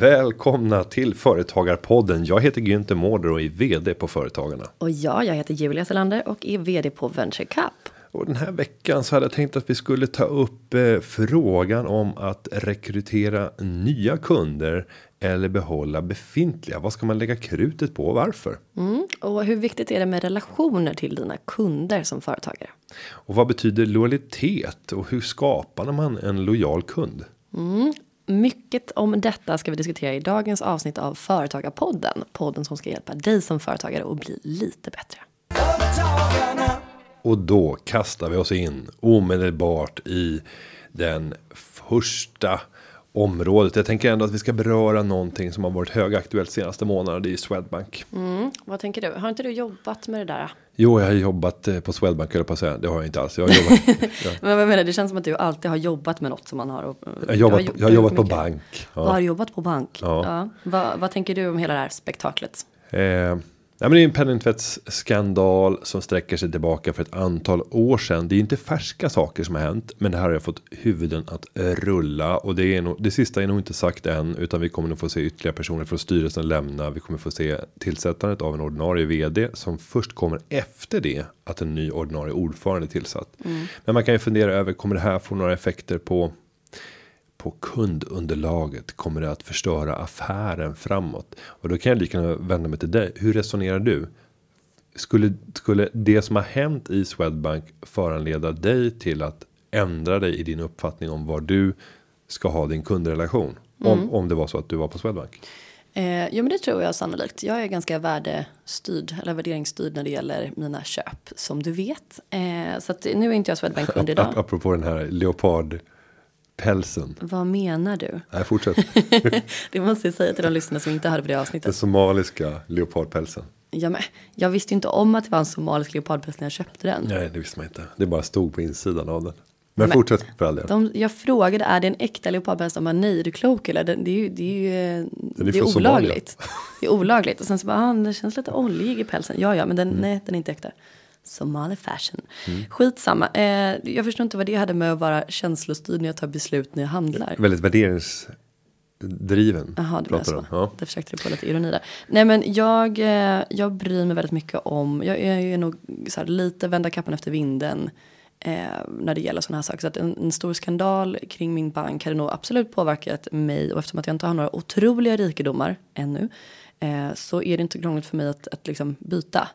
Välkomna till Företagarpodden. Jag heter Günther Mårder och är vd på Företagarna. Och ja, jag heter Julia Thelander och är vd på Venture Cup. Och den här veckan så hade jag tänkt att vi skulle ta upp eh, frågan om att rekrytera nya kunder eller behålla befintliga. Vad ska man lägga krutet på och varför? Mm, och hur viktigt är det med relationer till dina kunder som företagare? Och vad betyder lojalitet och hur skapar man en lojal kund? Mm, mycket om detta ska vi diskutera i dagens avsnitt av Företagarpodden. Podden som ska hjälpa dig som företagare att bli lite bättre. Och då kastar vi oss in omedelbart i den första området. Jag tänker ändå att vi ska beröra någonting som har varit högaktuellt senaste månaderna. Det är Swedbank. Mm, vad tänker du? Har inte du jobbat med det där? Jo, jag har jobbat eh, på Swedbank eller på att säga. Det har jag inte alls. Jag har jobbat. ja. Men vad menar Det känns som att du alltid har jobbat med något som man har. Jag har jobbat, jag har jobbat på bank. Ja. Har jobbat på bank? Ja. ja. Vad, vad tänker du om hela det här spektaklet? Eh, Ja, men det är en penningtvättsskandal som sträcker sig tillbaka för ett antal år sedan. Det är inte färska saker som har hänt, men det här har jag fått huvuden att rulla och det är nog det sista är nog inte sagt än, utan vi kommer nog få se ytterligare personer från styrelsen lämna. Vi kommer få se tillsättandet av en ordinarie vd som först kommer efter det att en ny ordinarie ordförande tillsatt. Mm. Men man kan ju fundera över kommer det här få några effekter på på kundunderlaget kommer det att förstöra affären framåt och då kan jag lika gärna vända mig till dig. Hur resonerar du? Skulle skulle det som har hänt i Swedbank föranleda dig till att ändra dig i din uppfattning om var du ska ha din kundrelation mm. om om det var så att du var på Swedbank? Eh, jo men det tror jag sannolikt. Jag är ganska värdestyrd eller värderingsstyrd när det gäller mina köp som du vet. Eh, så att nu är inte jag Swedbank kund idag. Apropå den här leopard pälsen. Vad menar du? Nej, fortsätt. det måste jag säga till de lyssnare som inte hörde på det avsnittet. Den somaliska leopardpälsen. Ja, men, jag visste inte om att det var en somalisk leopardpäls när jag köpte den. Nej, det visste man inte. Det bara stod på insidan av den. Men, men fortsätt för all del. jag frågade, är det en äkta leopardpäls? De bara, nej, är du klok eller? Det, det är ju, det är ju det är, det är olagligt. det är olagligt. Och sen så bara, ah, det känns lite oljig i pälsen. Ja, ja, men den, mm. nej, den är inte äkta. Somali fashion. Mm. Skitsamma. Eh, jag förstår inte vad det hade med att vara känslostyrd när jag tar beslut när jag handlar. Väldigt värderingsdriven. Jaha, det var så. Ja. Där försökte du på lite ironi där. Nej men jag, eh, jag bryr mig väldigt mycket om, jag, jag är nog så här, lite vända kappan efter vinden. Eh, när det gäller sådana här saker. Så att en, en, stor skandal kring min bank hade nog absolut påverkat mig. Och eftersom att jag inte har några otroliga rikedomar ännu. Eh, så är det inte krångligt för mig att, att liksom byta.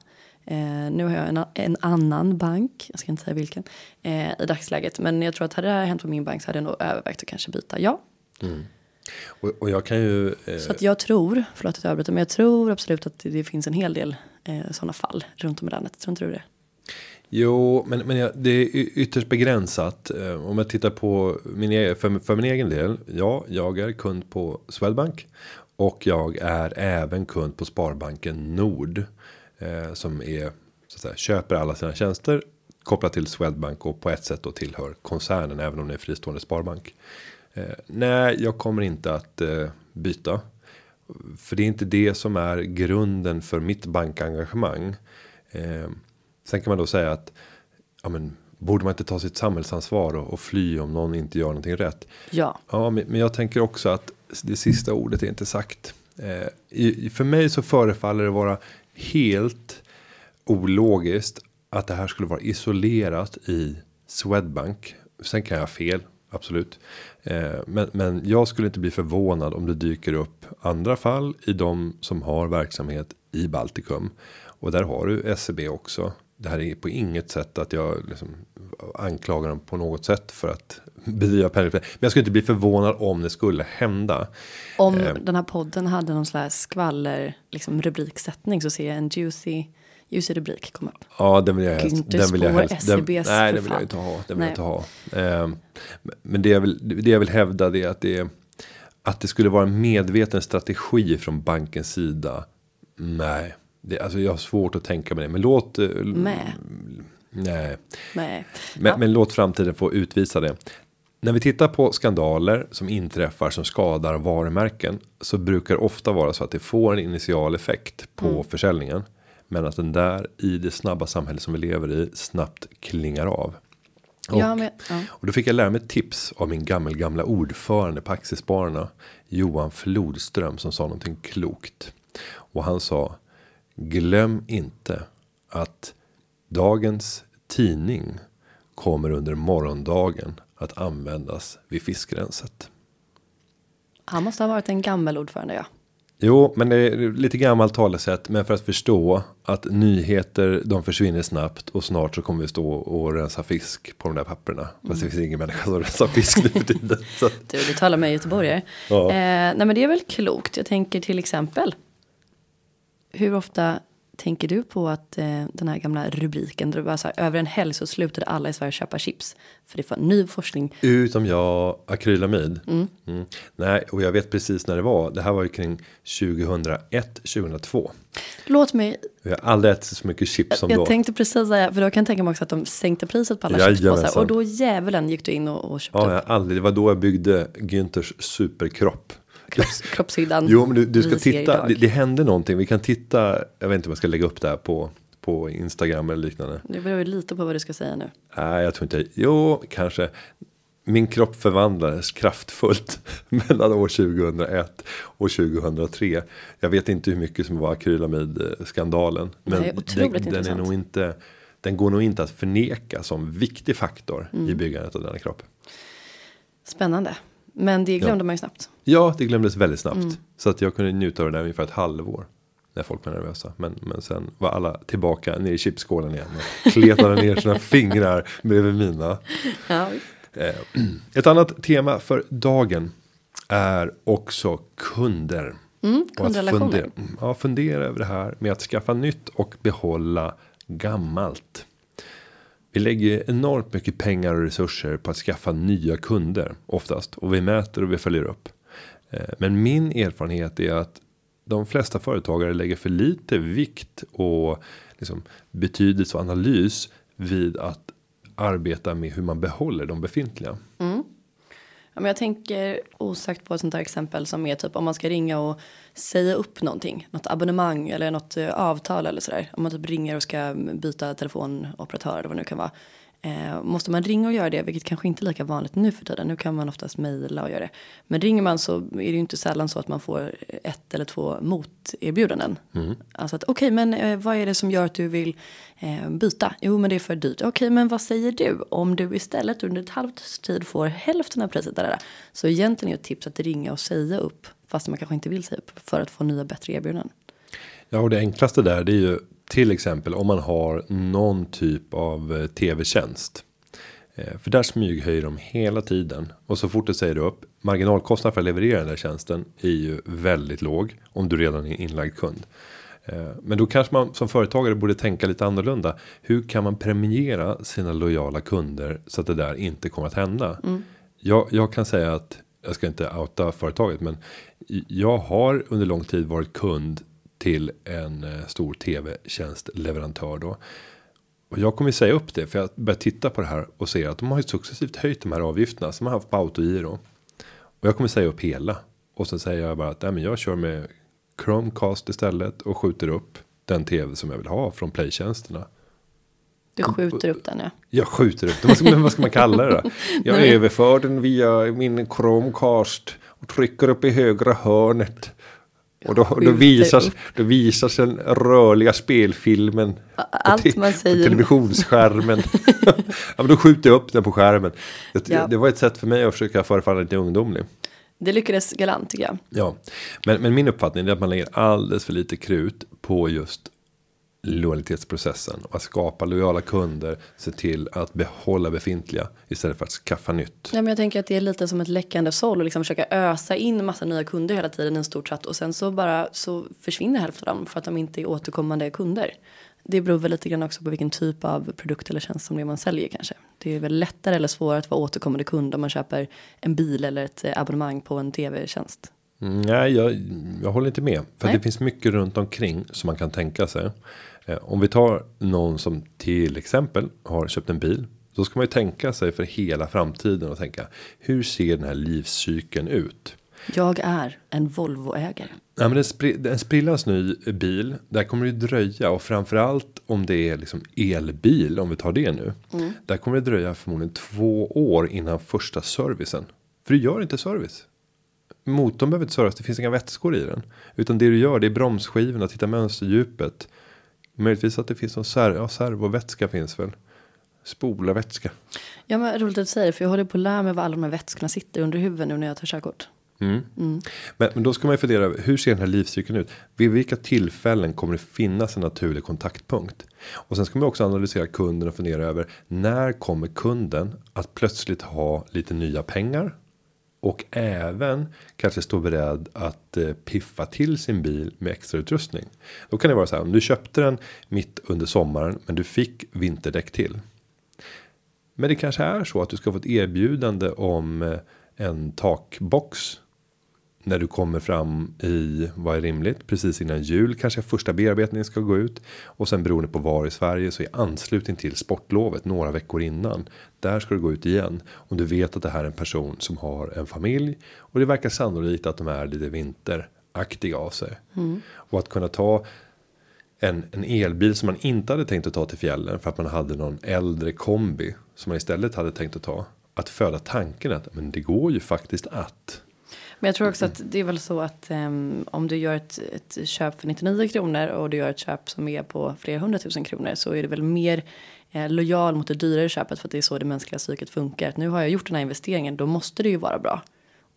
Eh, nu har jag en, en, annan bank, jag ska inte säga vilken, eh, i dagsläget. Men jag tror att hade det här hänt på min bank så hade jag nog övervägt att kanske byta, ja. Mm. Och, och, jag kan ju. Eh... Så att jag tror, förlåt att jag avbryter, men jag tror absolut att det finns en hel del eh, sådana fall runt om i landet. Tror inte du det? Jo, men, men ja, det är ytterst begränsat. Eh, om jag tittar på min egen, för, för min egen del. Ja, jag är kund på Swedbank och jag är även kund på Sparbanken Nord eh, som är så att säga, köper alla sina tjänster kopplat till Swedbank och på ett sätt då tillhör koncernen även om det är fristående sparbank. Eh, nej, jag kommer inte att eh, byta. För det är inte det som är grunden för mitt bankengagemang. Eh, sen kan man då säga att ja, men, borde man inte ta sitt samhällsansvar och, och fly om någon inte gör någonting rätt? Ja. Ja, men, men jag tänker också att det sista ordet är inte sagt. Eh, i, för mig så förefaller det vara helt ologiskt att det här skulle vara isolerat i Swedbank. Sen kan jag ha fel, absolut. Eh, men, men jag skulle inte bli förvånad om det dyker upp andra fall i de som har verksamhet i Baltikum. Och där har du SEB också. Det här är på inget sätt att jag liksom anklagar dem på något sätt för att bedriva penningtvätt. Men jag skulle inte bli förvånad om det skulle hända. Om eh. den här podden hade någon slags skvaller liksom rubriksättning så ser jag en juicy juicy rubrik komma upp. Ja, den vill jag helst. Den vill jag helst. Den, nej, den vill jag inte ha. Den vill jag inte ha. Eh, men det jag vill, det jag vill hävda det är att det att det skulle vara en medveten strategi från bankens sida. Nej, det, alltså jag har svårt att tänka mig det. Men låt. Eh, nej. Nej. nej. Men, ja. men låt framtiden få utvisa det. När vi tittar på skandaler som inträffar som skadar varumärken så brukar det ofta vara så att det får en initial effekt på mm. försäljningen. Men att den där i det snabba samhälle som vi lever i snabbt klingar av. Och, Ja, men, ja. och då fick jag lära mig ett tips av min gammel gamla ordförande på Aktiespararna. Johan Flodström som sa någonting klokt. Och han sa. Glöm inte att dagens tidning kommer under morgondagen att användas vid fiskrenset. Han måste ha varit en gammal ordförande ja. Jo, men det är lite gammalt talesätt. Men för att förstå att nyheter de försvinner snabbt och snart så kommer vi stå och rensa fisk på de där papperna. Fast det finns ingen människa som rensar fisk nu för tiden. Så. Du, du talar med göteborgare. Ja. Eh, nej men det är väl klokt. Jag tänker till exempel. Hur ofta tänker du på att eh, den här gamla rubriken. Där det var så här, över en helg så slutade alla i Sverige köpa chips. För det var ny forskning. Utom jag, akrylamid. Mm. Nej, och jag vet precis när det var. Det här var ju kring 2001, 2002. Låt mig. Vi har aldrig ätit så mycket chips som Jag då. tänkte precis säga. För då kan jag tänka mig också att de sänkte priset på alla chipspåsar. Jajamensan. Och då djävulen gick du in och, och köpte Ja, jag aldrig. Det var då jag byggde Günthers superkropp. Kropps, kroppshyddan. Jo, men du, du ska titta. Det, det hände någonting. Vi kan titta. Jag vet inte om jag ska lägga upp det här på på Instagram eller liknande. Det beror ju lite på vad du ska säga nu. Nej, jag tror inte. Jo, kanske. Min kropp förvandlades kraftfullt mellan år 2001 och 2003. Jag vet inte hur mycket som var akrylamidskandalen. Men Nej, den, den är nog inte. Den går nog inte att förneka som viktig faktor Mm. i byggandet av denna kropp. Spännande. Men det glömde man ju snabbt. Ja, det glömdes väldigt snabbt. Mm. Så att jag kunde njuta av det där ungefär ett halvår. När folk var nervösa. Men, men sen var alla tillbaka ner i chipsskålen igen. Och kletade ner sina fingrar bredvid mina. Ja. Eh, Ett annat tema för dagen är också kunder. Mm, Och att kundrelationer. fundera, ja, fundera över det här med att skaffa nytt och behålla gammalt. Vi lägger enormt mycket pengar och resurser på att skaffa nya kunder oftast. Och vi mäter och vi följer upp. Eh, men min erfarenhet är att de flesta företagare lägger för lite vikt och liksom betydelse och analys vid att arbeta med hur man behåller de befintliga. Mm. Ja, men jag tänker osagt på ett sånt där exempel som är typ om man ska ringa och säga upp någonting. Något abonnemang eller något eh, avtal eller sådär. Om man typ ringer och ska byta telefonoperatör eller vad det nu kan vara. Eh, måste man ringa och göra det, vilket kanske inte är lika vanligt nu för tiden. Nu kan man oftast mejla och göra det. Men ringer man så är det ju inte sällan så att man får ett eller två moterbjudanden. Alltså att okej, men eh, vad är det som gör att du vill eh, byta? Jo, men det är för dyrt. Okej, men vad säger du om du istället under ett halvt tid får hälften av priset? Där, där. Så egentligen är ett tips att ringa och säga upp, fast man kanske inte vill säga upp, för att få nya bättre erbjudanden. Ja, och det enklaste där det är ju till exempel om man har någon typ av eh, tv-tjänst. Eh, För där smyghöjer de hela tiden och så fort du säger upp marginalkostnaden för att leverera den där tjänsten är ju väldigt låg om du redan är inlagd kund. Eh, Men då kanske man som företagare borde tänka lite annorlunda. Hur kan man premiera sina lojala kunder så att det där inte kommer att hända? Jag, jag kan säga att jag ska inte outa företaget, men jag har under lång tid varit kund till en eh, stor tv-tjänstleverantör då. Och jag kommer säga upp det för jag börjar titta på det här och ser att de har ju successivt höjt de här avgifterna som har haft på autogiro. Och jag kommer säga upp hela. Och så säger jag bara att nej, men jag kör med Chromecast istället och skjuter upp den tv som jag vill ha från playtjänsterna. Du skjuter upp den ja. Jag skjuter upp den. Vad ska, men vad ska man kalla det då? Jag överför den via min Chromecast och trycker upp i högra hörnet. Och då, då, visas, då visas den rörliga spelfilmen. på allt te- man säger. På televisionsskärmen. ja, men då skjuter jag upp den på skärmen. Det, Ja. det var ett sätt för mig att försöka förefalla lite ungdomlig. Det lyckades galant tycker jag. Ja, men, men min uppfattning är att man lägger alldeles för lite krut på just lojalitetsprocessen. Och att skapa lojala kunder, se till att behålla befintliga istället för att skaffa nytt. Ja, men jag tänker att det är lite som ett läckande såll och liksom försöka ösa in massa nya kunder hela tiden i en stor tratt och sen så bara så försvinner hälften av dem för att de inte är återkommande kunder. Det beror väl lite grann också på vilken typ av produkt eller tjänst som det är man säljer kanske. Det är väl lättare eller svårare att vara återkommande kund om man köper en bil eller ett eh, abonnemang på en tv-tjänst. Mm, Nej, jag, jag håller inte med. För det finns mycket runt omkring som man kan tänka sig. Eh, om vi tar någon som till exempel har köpt en bil. Då ska man ju tänka sig för hela framtiden och tänka. Hur ser den här livscykeln ut? Jag är en Volvo-ägare. Ja, men en, spri en sprillans ny bil. Där kommer det dröja och framförallt om det är liksom elbil. Om vi tar det nu. Mm. Där kommer det dröja förmodligen två år innan första servicen. För du gör inte service. Motorn behöver inte service. Det finns inga vätskor i den. Utan det du gör det är bromsskivorna. Titta mönsterdjupet. Möjligtvis att det finns någon ser ja, servovätska finns väl. Spolarvätska. Ja men roligt att du säger det. För jag håller på att lära mig var alla de här vätskorna sitter under huvudet nu när jag tar körkort. Mm. Mm. Men, men då ska man ju fundera hur ser den här livscykeln ut? Vid vilka tillfällen kommer det finnas en naturlig kontaktpunkt? Och sen ska man också analysera kunden och fundera över när kommer kunden att plötsligt ha lite nya pengar? Och även kanske stå beredd att eh, piffa till sin bil med extra utrustning. Då kan det vara så här om du köpte den mitt under sommaren men du fick vinterdäck till. Men det kanske är så att du ska få ett erbjudande om eh, en takbox när du kommer fram i vad är rimligt precis innan jul kanske första bearbetningen ska gå ut. Och sen beroende på var i Sverige så i anslutning till sportlovet några veckor innan. Där ska det gå ut igen. Om du vet att det här är en person som har en familj. Och det verkar sannolikt att de är lite vinteraktiga av sig. Mm. och att kunna ta en, en elbil som man inte hade tänkt att ta till fjällen för att man hade någon äldre kombi som man istället hade tänkt att ta. Att föda tanken att men det går ju faktiskt att men jag tror också att det är väl så att um, om du gör ett, ett köp för 99 kronor och du gör ett köp som är på flera hundratusen kronor så är det väl mer eh, lojal mot det dyrare köpet för att det är så det mänskliga psyket funkar. Att nu har jag gjort den här investeringen, då måste det ju vara bra.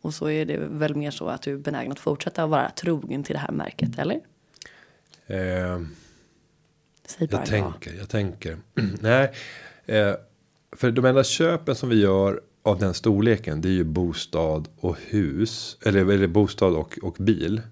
Och så är det väl mer så att du är benägen att fortsätta att vara trogen till det här märket, eller? Eh, Säg bara jag ja. tänker, jag tänker. Nej, eh, för de enda köpen som vi gör av den storleken. Det är ju bostad och hus. Eller, eller bostad och, och bil.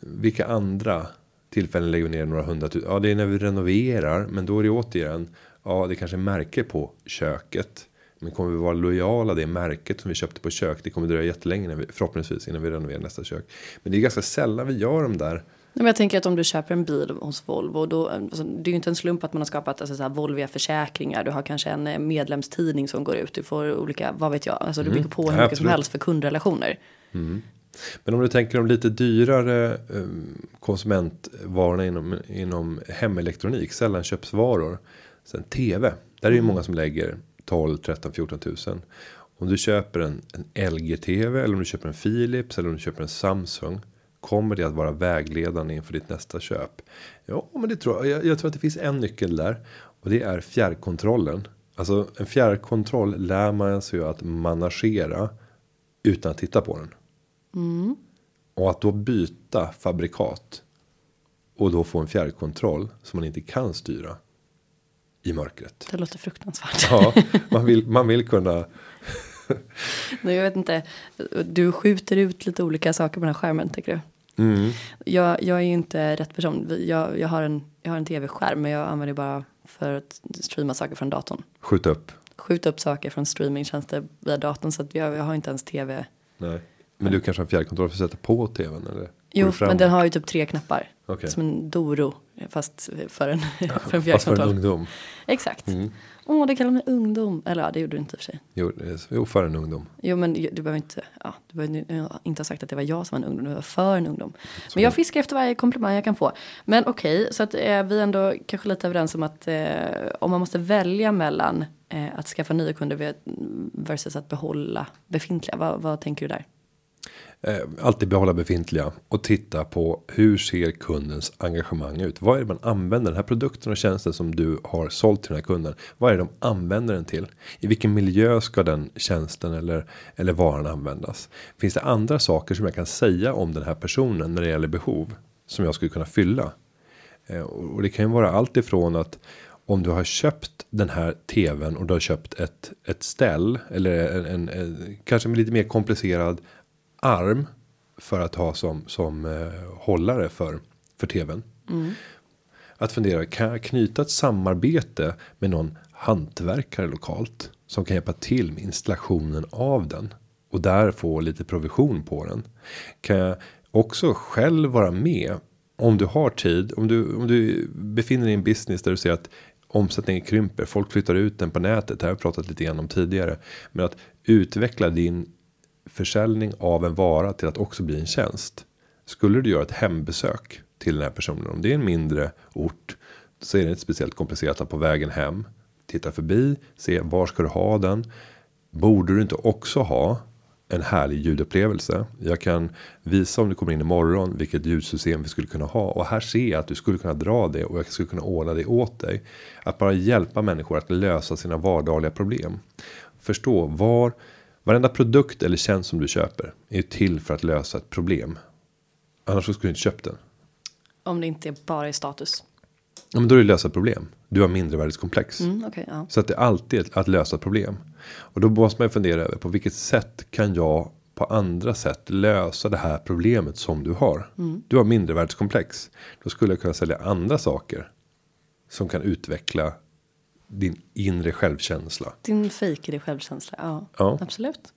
Vilka andra tillfällen lägger vi ner några hundratusen? Ja, det är när vi renoverar. Men då är det återigen. Ja, det kanske är märke på köket. Men kommer vi vara lojala det märket som vi köpte på kök. Det kommer dröja jättelänge när vi, förhoppningsvis innan vi renoverar nästa kök. Men det är ganska sällan vi gör de där men jag tänker att om du köper en bil hos Volvo, då, alltså, det är ju inte en slump att man har skapat alltså, så här, Volviga försäkringar. Du har kanske en eh, medlemstidning som går ut. Du får olika, vad vet jag, alltså, du mm. bygger på hur mycket Absolut. som helst för kundrelationer. Mm. Men om du tänker om lite dyrare um, konsumentvarorna inom, inom hemelektronik, sällanköpsvaror. Sen tv, där är ju mm. många som lägger 12, 13, 14 tusen. Om du köper en, en LG-TV eller om du köper en Philips eller om du köper en Samsung. Kommer det att vara vägledande inför ditt nästa köp? Ja, men det tror jag. jag. Jag tror att det finns en nyckel där och det är fjärrkontrollen. Alltså en fjärrkontroll lär man sig ju att managera utan att titta på den. Mm. Och att då byta fabrikat och då få en fjärrkontroll som man inte kan styra i mörkret. Det låter fruktansvärt. Ja, man vill, man vill kunna Nej, jag vet inte. Du skjuter ut lite olika saker på den här skärmen tycker du? Mm. Jag, jag är ju inte rätt person. Jag, jag har en, jag har en tv-skärm men jag använder bara för att streama saker från datorn. Skjuta upp? Skjuta upp saker från streamingtjänster via datorn så att jag, jag har inte ens tv. Nej. Men du kanske har en fjärrkontroll för att sätta på tvn eller? Jo, men den har ju typ tre knappar. Okay. Som en Doro. Fast för en, för en fjärrkontroll. Fast för en ungdom. Exakt. Mm. Åh, det kallar mig ungdom. Eller ja, det gjorde du inte i och för sig. Jo, jo för en ungdom. Jo, men du behöver inte, ja, du behöver inte ha sagt att det var jag som var en ungdom, du var för en ungdom. Så men jag fiskar efter varje komplimang jag kan få. Men okej, okay, så att eh, vi är ändå kanske lite överens om att eh, om man måste välja mellan eh, att skaffa nya kunder versus att behålla befintliga, vad, vad tänker du där? Eh, alltid behålla befintliga och titta på hur ser kundens engagemang ut? Vad är det man använder den här produkten och tjänsten som du har sålt till den här kunden? Vad är det de använder den till? I vilken miljö ska den tjänsten eller eller varan användas? Finns det andra saker som jag kan säga om den här personen när det gäller behov som jag skulle kunna fylla? Eh, och det kan ju vara allt ifrån att om du har köpt den här tvn och du har köpt ett ett ställ eller en, en, en kanske lite mer komplicerad arm för att ha som som eh, hållare för för tvn. Mm. Att fundera kan jag knyta ett samarbete med någon hantverkare lokalt som kan hjälpa till med installationen av den och där få lite provision på den. Kan jag också själv vara med om du har tid om du om du befinner dig i en business där du ser att omsättningen krymper. Folk flyttar ut den på nätet. Det har jag pratat lite grann om tidigare, men att utveckla din försäljning av en vara till att också bli en tjänst. Skulle du göra ett hembesök till den här personen. Om det är en mindre ort. Så är det inte speciellt komplicerat att på vägen hem. Titta förbi. Se var ska du ha den. Borde du inte också ha en härlig ljudupplevelse. Jag kan visa om du kommer in imorgon vilket ljudsystem vi skulle kunna ha och här ser jag att du skulle kunna dra det och jag skulle kunna ordna det åt dig. Att bara hjälpa människor att lösa sina vardagliga problem. Förstå var varenda produkt eller tjänst som du köper är till för att lösa ett problem. Annars skulle du inte köpt den. Om det inte bara är status. Ja, men då är det lösa problem. Du har mindervärdeskomplex. Mm, okay, ja. Så att det är alltid att lösa problem. Och då måste man ju fundera över på vilket sätt kan jag på andra sätt lösa det här problemet som du har. Mm. Du har mindervärdeskomplex. Då skulle jag kunna sälja andra saker. Som kan utveckla din inre självkänsla. Din fejkade självkänsla, ja, ja. Absolut.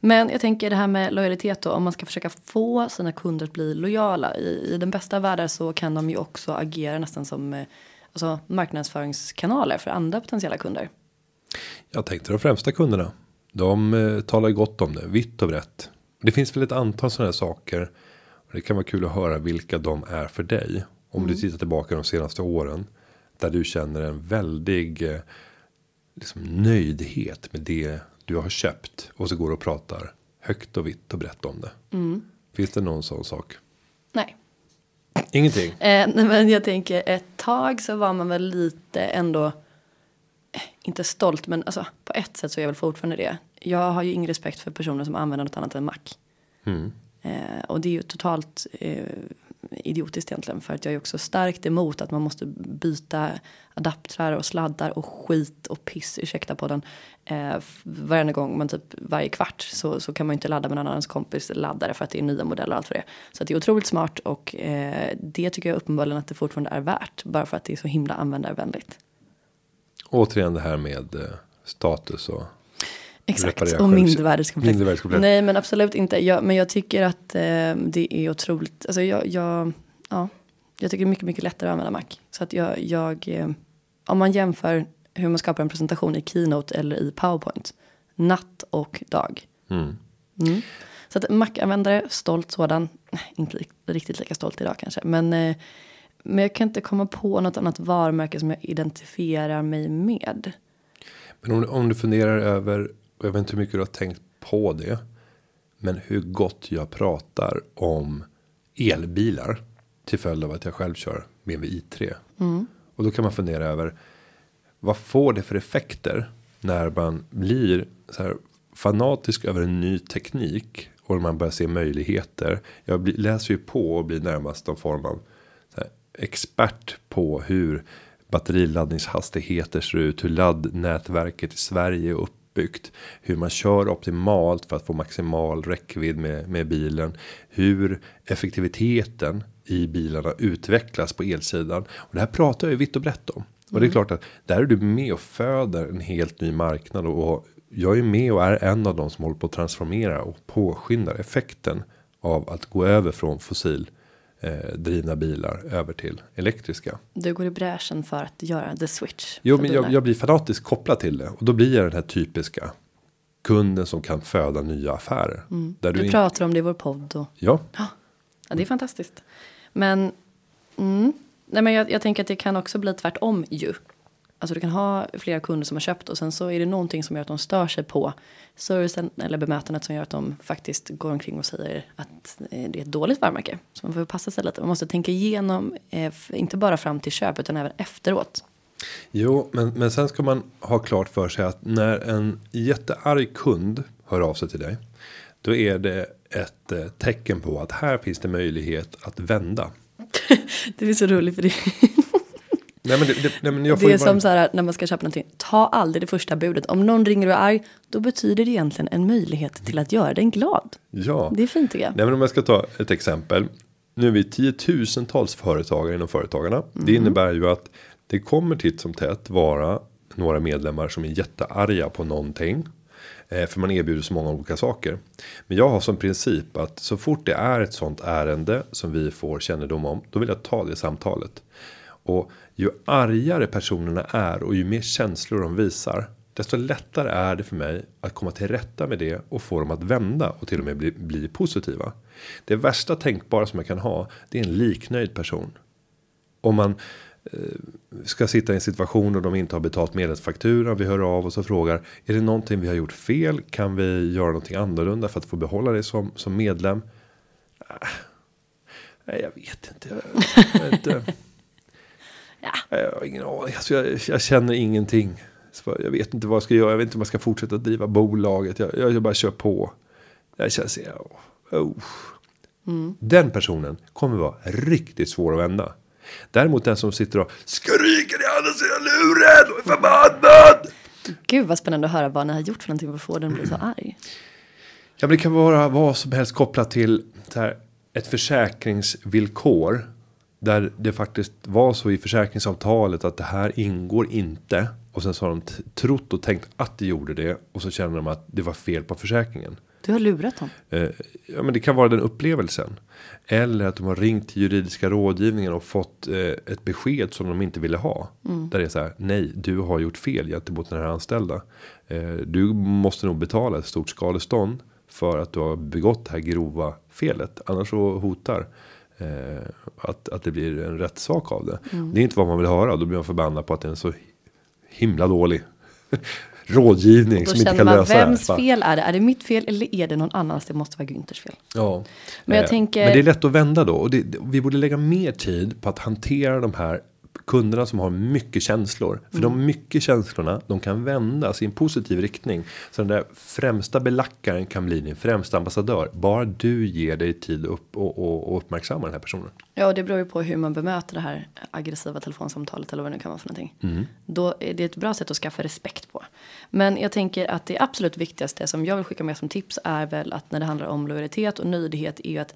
Men jag tänker det här med lojalitet då. Om man ska försöka få sina kunder att bli lojala. I, i den bästa världen så kan de ju också agera nästan som eh, alltså, marknadsföringskanaler för andra potentiella kunder. Jag tänkte de främsta kunderna. De eh, talar gott om det, vitt och brett. Det finns väl ett antal sådana här saker. Och det kan vara kul att höra vilka de är för dig. Om mm. du tittar tillbaka de senaste åren. Där du känner en väldig eh, liksom, nöjdhet med det du har köpt. Och så går och pratar högt och vitt och brett om det. Mm. Finns det någon sån sak? Nej. Ingenting? Eh, nej, men jag tänker ett tag så var man väl lite ändå inte stolt, men alltså, på ett sätt så är jag väl fortfarande det. Jag har ju ingen respekt för personer som använder något annat än Mac. Mm. Eh, och det är ju totalt eh, idiotiskt egentligen. För att jag är också starkt emot att man måste byta adaptrar och sladdar och skit och piss, ursäkta på den. Eh, varje gång, man typ varje kvart så, så kan man ju inte ladda med någon annans kompis laddare för att det är nya modeller och allt för det. Så det är otroligt smart och eh, det tycker jag uppenbarligen att det fortfarande är värt. Bara för att det är så himla användarvänligt. Återigen det här med eh, status och Exakt, och mindervärdeskomplex. Nej, men absolut inte. Jag, men jag tycker att eh, det är otroligt. Alltså jag, jag, ja, jag tycker det är mycket, mycket lättare att använda Mac. Så att jag, jag eh, om man jämför hur man skapar en presentation i Keynote eller i PowerPoint. Natt och dag. Mm. Mm. Så att Mac-användare, stolt sådan. Inte riktigt lika stolt idag kanske. Men eh, men jag kan inte komma på något annat varumärke som jag identifierar mig med. Men om, om du funderar över, jag vet inte hur mycket du har tänkt på det. Men hur gott jag pratar om elbilar. Till följd av att jag själv kör BMW i3. Mm. Och då kan man fundera över. Vad får det för effekter? När man blir så här fanatisk över en ny teknik. Och man börjar se möjligheter. Jag läser ju på och blir närmast någon form av expert på hur batteriladdningshastigheter ser ut, hur laddnätverket i Sverige är uppbyggt, hur man kör optimalt för att få maximal räckvidd med, med bilen, hur effektiviteten i bilarna utvecklas på elsidan. Och det här pratar jag ju vitt och brett om. Och det är mm. klart att där är du med och föder en helt ny marknad och jag är med och är en av de som håller på att transformera och påskyndar effekten av att gå över från fossil eh, drivna bilar över till elektriska. Du går i bräschen för att göra the switch. Jo, men jag, jag, blir fanatiskt kopplad till det och då blir jag den här typiska kunden som kan föda nya affärer. Mm. Där du, du pratar om det i vår podd. Och, ja. ja. det är fantastiskt. Men, mm, nej, men jag, jag tänker att det kan också bli tvärtom ju. Alltså du kan ha flera kunder som har köpt och sen så är det någonting som gör att de stör sig på servicen eller bemötandet som gör att de faktiskt går omkring och säger att eh, det är ett dåligt varumärke. Så man får passa sig lite. Man måste tänka igenom, eh, inte bara fram till köp utan även efteråt. Jo, men, men sen ska man ha klart för sig att när en jättearg kund hör av sig till dig. Då är det ett eh, tecken på att här finns det möjlighet att vända. det är så roligt för det. Nej, men det, det, nej, men jag får det är som bara... så här när man ska köpa någonting. Ta aldrig det första budet. Om någon ringer och är arg. Då betyder det egentligen en möjlighet till att göra den glad. Ja. Det är fint tycker jag. Nej, men om jag ska ta ett exempel. Nu är vi tiotusentals företagare inom Företagarna. Mm. Det innebär ju att det kommer titt som tätt vara några medlemmar som är jättearga på någonting. Eh, för man erbjuder så många olika saker. Men jag har som princip att så fort det är ett sånt ärende som vi får kännedom om. Då vill jag ta det samtalet. Och ju argare personerna är och ju mer känslor de visar. desto lättare är det för mig att komma till rätta med det och få dem att vända och till och med bli, bli positiva. Det värsta tänkbara som jag kan ha, det är en liknöjd person. Om man eh, ska sitta i en situation och de inte har betalt medlemsfakturan. Vi hör av oss och frågar. Är det någonting vi har gjort fel? Kan vi göra någonting annorlunda för att få behålla det som, som medlem? Äh, nej, jag vet inte. Jag, vet inte. Ja. jag har ingen aning. Alltså jag, jag känner ingenting. Så Jag vet inte vad jag ska göra. Jag vet inte om jag ska fortsätta driva bolaget. Jag, jag, jag bara kör på. Jag känner så oh, oh. Den personen kommer vara riktigt svår att vända. Däremot den som sitter och skriker i andra sidan luren och är förbannad. Gud vad spännande att höra vad ni har gjort för någonting för att få den att bli så arg. Ja, men det kan vara vad som helst kopplat till här, ett försäkringsvillkor. Där det faktiskt var så i försäkringsavtalet att det här ingår inte. Och sen så har de trott och tänkt att det gjorde det. Och så känner de att det var fel på försäkringen. Du har lurat dem. Eh, ja, men det kan vara den upplevelsen. Eller att de har ringt till juridiska rådgivningen och fått eh, ett besked som de inte ville ha. Där det är så här, nej, du har gjort fel gentemot den här anställda. Eh, du måste nog betala ett stort skadestånd för att du har begått det här grova felet. Annars så hotar eh, att, att det blir en rättssak av det. Det är inte vad man vill höra. Då blir man förbannad på att det är en så himla dålig rådgivning Då som inte kan man lösa det här. vems fel är det? Är det mitt fel eller är det någon annans? Det måste vara Günthers fel. Ja. Men jag Eh, tänker- Men det är lätt att vända då. Och det, det- vi borde lägga mer tid på att hantera de här kunderna som har mycket känslor. För de Mm. mycket känslorna, de kan vändas i en positiv riktning. Så den där främsta belackaren kan bli din främsta ambassadör. Bara du ger dig tid upp och, och, och uppmärksamma den här personen. Ja, och det beror ju på hur man bemöter det här aggressiva telefonsamtalet eller vad det nu kan vara för någonting. Då är det ett bra sätt att skaffa respekt på. Men jag tänker att det absolut viktigaste som jag vill skicka med som tips är väl att när det handlar om lojalitet och nöjdhet är ju att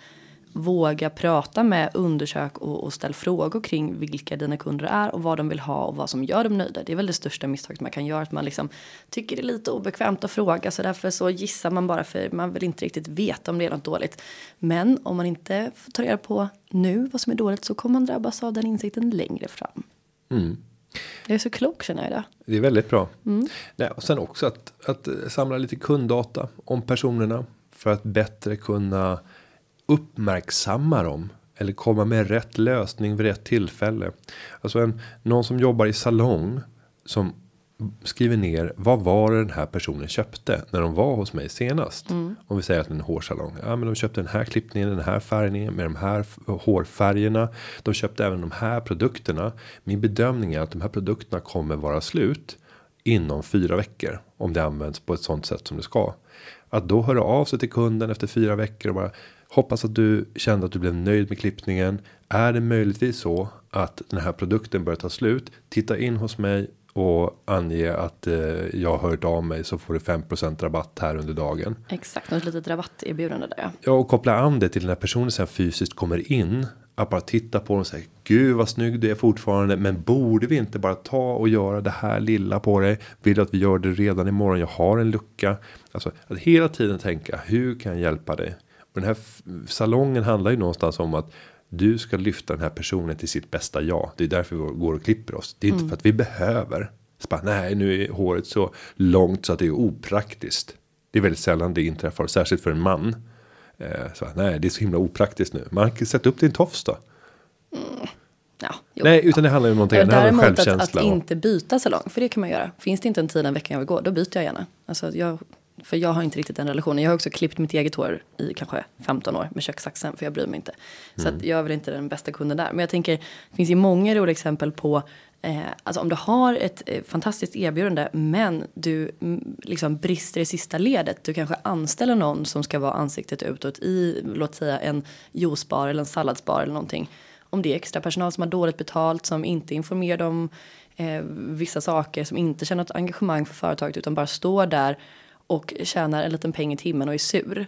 våga prata med, undersök och, och ställ frågor kring vilka dina kunder är och vad de vill ha och vad som gör dem nöjda. Det är väl det största misstaget man kan göra, att man liksom tycker det är lite obekvämt att fråga så därför så gissar man bara för man vill inte riktigt veta om det är något dåligt. Men om man inte får ta reda på nu vad som är dåligt så kommer man drabbas av den insikten längre fram. Jag är så klok känner jag idag. Det är väldigt bra. Nej, och sen också att, att samla lite kunddata om personerna. För att bättre kunna uppmärksamma dem. Eller komma med rätt lösning vid rätt tillfälle. Alltså en, någon som jobbar i salong. Som skriver ner vad var det den här personen köpte när de var hos mig senast. Om vi säger att det är en hårsalong. Ja men de köpte den här klippningen, den här färgningen med de här hårfärgerna. De köpte även de här produkterna. Min bedömning är att de här produkterna kommer vara slut inom fyra veckor. Om det används på ett sånt sätt som det ska. Att då höra av sig till kunden efter fyra veckor och bara hoppas att du kände att du blev nöjd med klippningen. Är det möjligtvis så att den här produkten börjar ta slut? Titta in hos mig och ange att eh, jag har hört av mig så får du 5% rabatt här under dagen. Exakt, något litet rabatterbjudande där ja. Ja, och koppla an det till när personen sen fysiskt kommer in. Att bara titta på den och säga Gud vad snygg du är fortfarande. Men borde vi inte bara ta och göra det här lilla på dig? Vill du att vi gör det redan imorgon? Jag har en lucka. Alltså att hela tiden tänka hur kan jag hjälpa dig? Och den här salongen handlar ju någonstans om att du ska lyfta den här personen till sitt bästa jag. Det är därför vi går och klipper oss. Det är inte för att vi behöver. Så bara, nej, nu är håret så långt så att det är opraktiskt. Det är väldigt sällan det inträffar, särskilt för en man. Eh, så, nej, det är så himla opraktiskt nu. Man kan sätta upp din tofs då. ja jo. Nej, utan det handlar ju om någonting. Om Däremot att, självkänsla. att och- inte byta salong, för det kan man göra. Finns det inte en tid en vecka jag vill gå, då byter jag gärna. Alltså jag, för jag har inte riktigt den relationen. Jag har också klippt mitt eget hår i kanske 15 år med kökssaxen, för jag bryr mig inte. Så Mm. att jag är väl inte den bästa kunden där. Men jag tänker, det finns ju många roliga exempel på Eh, alltså om du har ett eh, fantastiskt erbjudande men du mm, liksom brister i sista ledet. Du kanske anställer någon som ska vara ansiktet utåt i låt säga en juicebar eller en salladsbar eller någonting. Om det är extra personal som har dåligt betalt, som inte informerar om eh, vissa saker, som inte känner ett engagemang för företaget utan bara står där och tjänar en liten peng i timmen och är sur.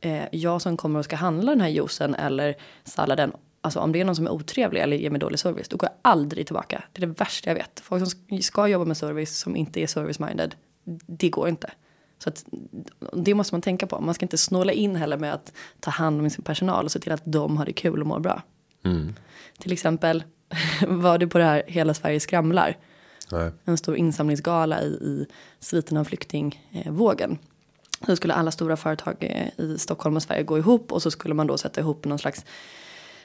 Eh, jag som kommer och ska handla den här juicen eller salladen, alltså om det är någon som är otrevlig eller ger mig dålig service, då går jag aldrig tillbaka. Det är det värsta jag vet. Folk som ska jobba med service som inte är service-minded, det går inte. Så att, det måste man tänka på. Man ska inte snåla in heller med att ta hand om sin personal och se till att de har det kul och mår bra. Till exempel var du på det här Hela Sverige skramlar. Nej. En stor insamlingsgala i, i sviten av flyktingvågen. Eh, så skulle alla stora företag eh, i Stockholm och Sverige gå ihop och så skulle man då sätta ihop någon slags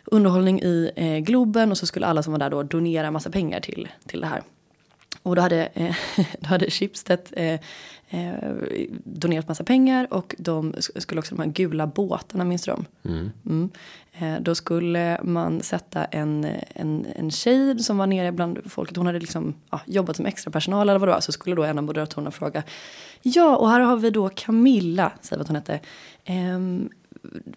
underhållning i eh, Globen och så skulle alla som var där då donera massa pengar till, till det här. Och då hade, eh, då hade Schibsted eh, eh, donerat massa pengar och de skulle också de här gula båtarna, minns dem? Mm. Mm. Eh, då skulle man sätta en, en, en tjej som var nere bland folket. Hon hade liksom ja, jobbat som extra personal eller vad det var. Så skulle då en av moderatorerna fråga. Ja, och här har vi då Camilla, säger vad hon hette. Ehm,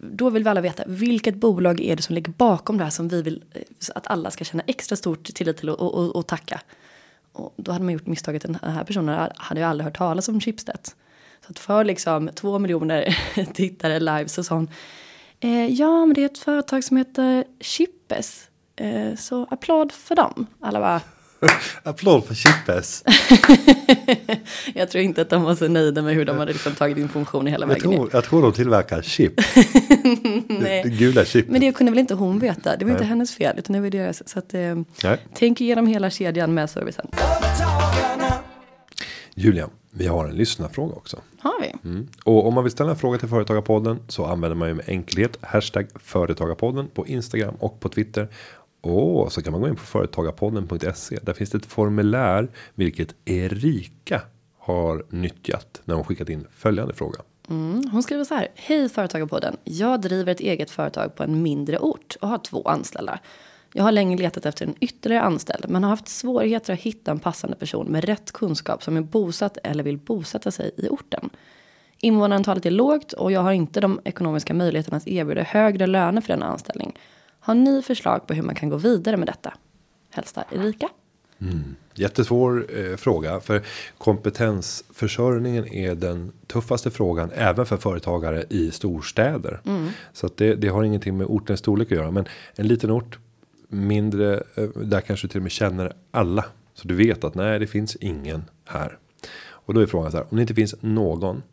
då vill vi alla veta vilket bolag är det som ligger bakom det här som vi vill eh, att alla ska känna extra stort tillit till och, och, och tacka. Och då hade man gjort misstaget, den här personen hade ju aldrig hört talas om Schibsted. Så att för liksom två miljoner tittare live så sa hon eh, Ja men det är ett företag som heter Chippes. Eh, så applåd för dem. Alla bara Applåd för Chippes. Jag tror inte att de var så nöjda med hur de hade liksom tagit in funktion i hela Jag vägen ner. tror, jag tror de tillverkar chip. Nej. Det gula chip. Men det kunde väl inte hon veta. Det var inte hennes fel utan det var deras. Så att, eh, Nej. tänk igenom hela kedjan med servicen. Julia, vi har en lyssnarfråga också. Har vi? Mm. Och om man vill ställa en fråga till Företagarpodden så använder man ju med enkelhet hashtag Företagarpodden på Instagram och på Twitter. Och så kan man gå in på företagarpodden.se. Där finns det ett formulär vilket Erika har nyttjat när hon skickat in följande fråga. Mm, hon skriver så här. Hej Företagarpodden. Jag driver ett eget företag på en mindre ort och har två anställda. Jag har länge letat efter en ytterligare anställd men har haft svårigheter att hitta en passande person med rätt kunskap som är bosatt eller vill bosätta sig i orten. Invånarantalet är lågt och jag har inte de ekonomiska möjligheterna att erbjuda högre löner för denna anställning. Har ni förslag på hur man kan gå vidare med detta? Hälsar Erika. Jättesvår eh, fråga för kompetensförsörjningen är den tuffaste frågan även för företagare i storstäder. Så att det, det har ingenting med ortens storlek att göra, men en liten ort mindre eh, där kanske du till och med känner alla så du vet att nej, det finns ingen här. Och då är frågan så här om det inte finns någon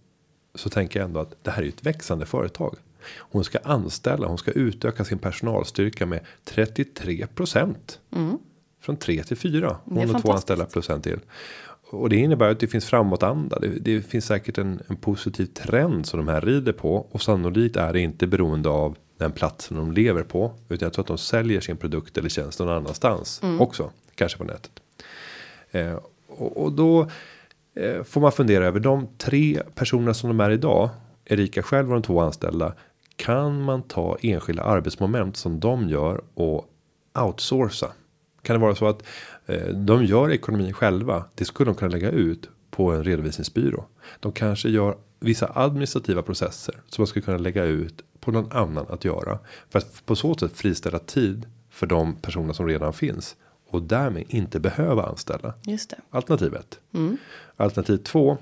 så tänker jag ändå att det här är ju ett växande företag. Hon ska anställa, hon ska utöka sin personalstyrka med 33 procent. Från 3 till 4. Det är Hon och två anställda plus en till. Och det innebär att det finns framåtanda. Det, det finns säkert en, en positiv trend som de här rider på. Och sannolikt är det inte beroende av den platsen de lever på. Utan jag tror att de säljer sin produkt eller tjänst någon annanstans också. Kanske på nätet. Eh, och, och då eh, får man fundera över de tre personerna som de är idag. Erika själv och de två anställda. Kan man ta enskilda arbetsmoment som de gör och outsourca? Kan det vara så att eh, de gör ekonomin själva? Det skulle de kunna lägga ut på en redovisningsbyrå. De kanske gör vissa administrativa processer som man skulle kunna lägga ut på någon annan att göra för att på så sätt friställa tid för de personer som redan finns och därmed inte behöva anställa. Just det. Alternativ 1. Alternativ 2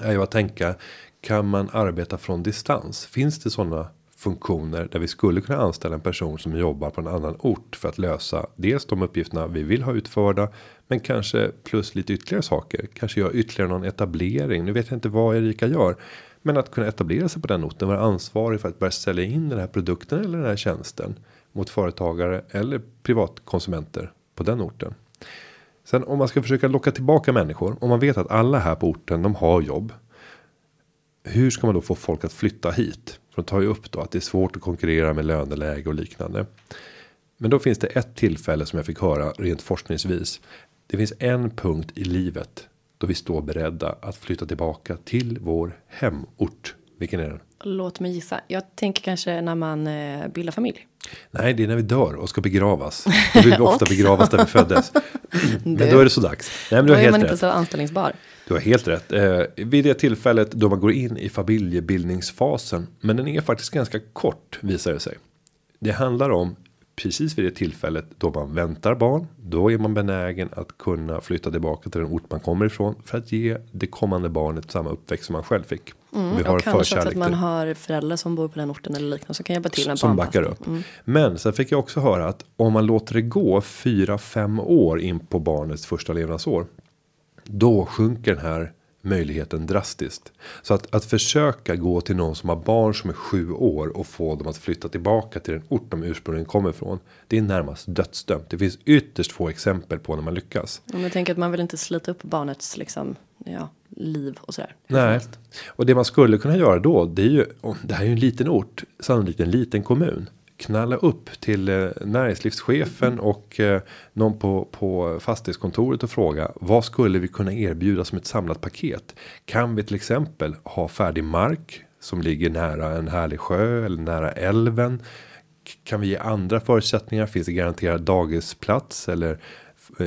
är ju att tänka kan man arbeta från distans? Finns det sådana funktioner där vi skulle kunna anställa en person som jobbar på en annan ort för att lösa dels de uppgifterna vi vill ha utförda, men kanske plus lite ytterligare saker, kanske göra ytterligare någon etablering. Nu vet jag inte vad Erika gör, men att kunna etablera sig på den orten, vara ansvarig för att börja sälja in den här produkten eller den här tjänsten mot företagare eller privatkonsumenter på den orten. Sen om man ska försöka locka tillbaka människor. Om man vet att alla här på orten de har jobb. Hur ska man då få folk att flytta hit? För de tar ju upp då att det är svårt att konkurrera med löneläge och liknande. Men då finns det ett tillfälle som jag fick höra rent forskningsvis. Det finns en punkt i livet då vi står beredda att flytta tillbaka till vår hemort. Vilken är den? Låt mig gissa. Jag tänker kanske när man eh, bildar familj. Nej, det är när vi dör och ska begravas. Då vill vi ofta begravas där vi föddes. Men då är det så dags. Nej, men du har är helt man rätt. inte så anställningsbar. Du har helt rätt. Eh, vid det tillfället då man går in i familjebildningsfasen. Men den är faktiskt ganska kort visar det sig. Det handlar om precis vid det tillfället då man väntar barn. Då är man benägen att kunna flytta tillbaka till den ort man kommer ifrån. För att ge det kommande barnet samma uppväxt som man själv fick. vi har Mm, och kanske att man har föräldrar som bor på den orten eller liknande som kan hjälpa till Som backar upp. Men sen fick jag också höra att om man låter det gå 4-5 år in på barnets första levnadsår. Då sjunker den här möjligheten drastiskt. Så att, att försöka gå till någon som har barn som är sju år och få dem att flytta tillbaka till den ort de ursprungligen kommer ifrån. Det är närmast dödsdömt. Det finns ytterst få exempel på när man lyckas. Om jag tänker att man vill inte slita upp barnets liksom, ja, liv och sådär. Nej, och det man skulle kunna göra då, det är ju, det här är ju en liten ort, sannolikt en liten kommun knalla upp till eh, näringslivschefen och eh, någon på, på fastighetskontoret och fråga vad skulle vi kunna erbjuda som ett samlat paket? Kan vi till exempel ha färdig mark som ligger nära en härlig sjö eller nära älven? Kan vi ge andra förutsättningar? Finns det garanterad dagisplats eller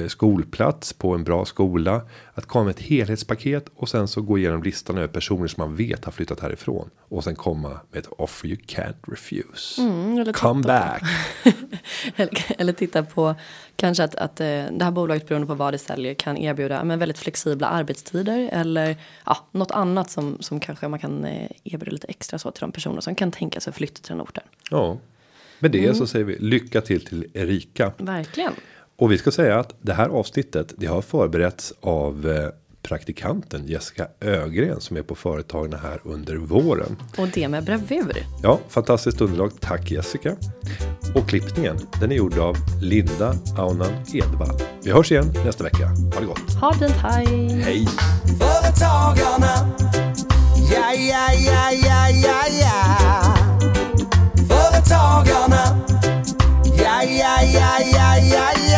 skolplats på en bra skola. Att komma med ett helhetspaket och sen så gå igenom listan över personer som man vet har flyttat härifrån. Och sen komma med ett offer you can't refuse. Mm, Come back. eller, eller titta på kanske att, att eh, det här bolaget beroende på vad det säljer kan erbjuda men väldigt flexibla arbetstider. Eller ja, något annat som, som kanske man kan eh, erbjuda lite extra så till de personer som kan tänka sig flytta till den orten. Ja, med det mm. så säger vi lycka till till Erika. Verkligen. Och vi ska säga att det här avsnittet det har förberetts av eh, praktikanten Jessica Ögren som är på företagen här under våren. Och det med bravur. Ja, fantastiskt underlag. Tack Jessica. Och klippningen den är gjord av Linda Aunan Edvall. Vi hörs igen nästa vecka. Ha det gott. Ha det fint. Hej. Hej. Företagarna. Ja, ja, ja, ja, ja, ja. Företagarna. Ja, ja, ja, ja, ja, ja.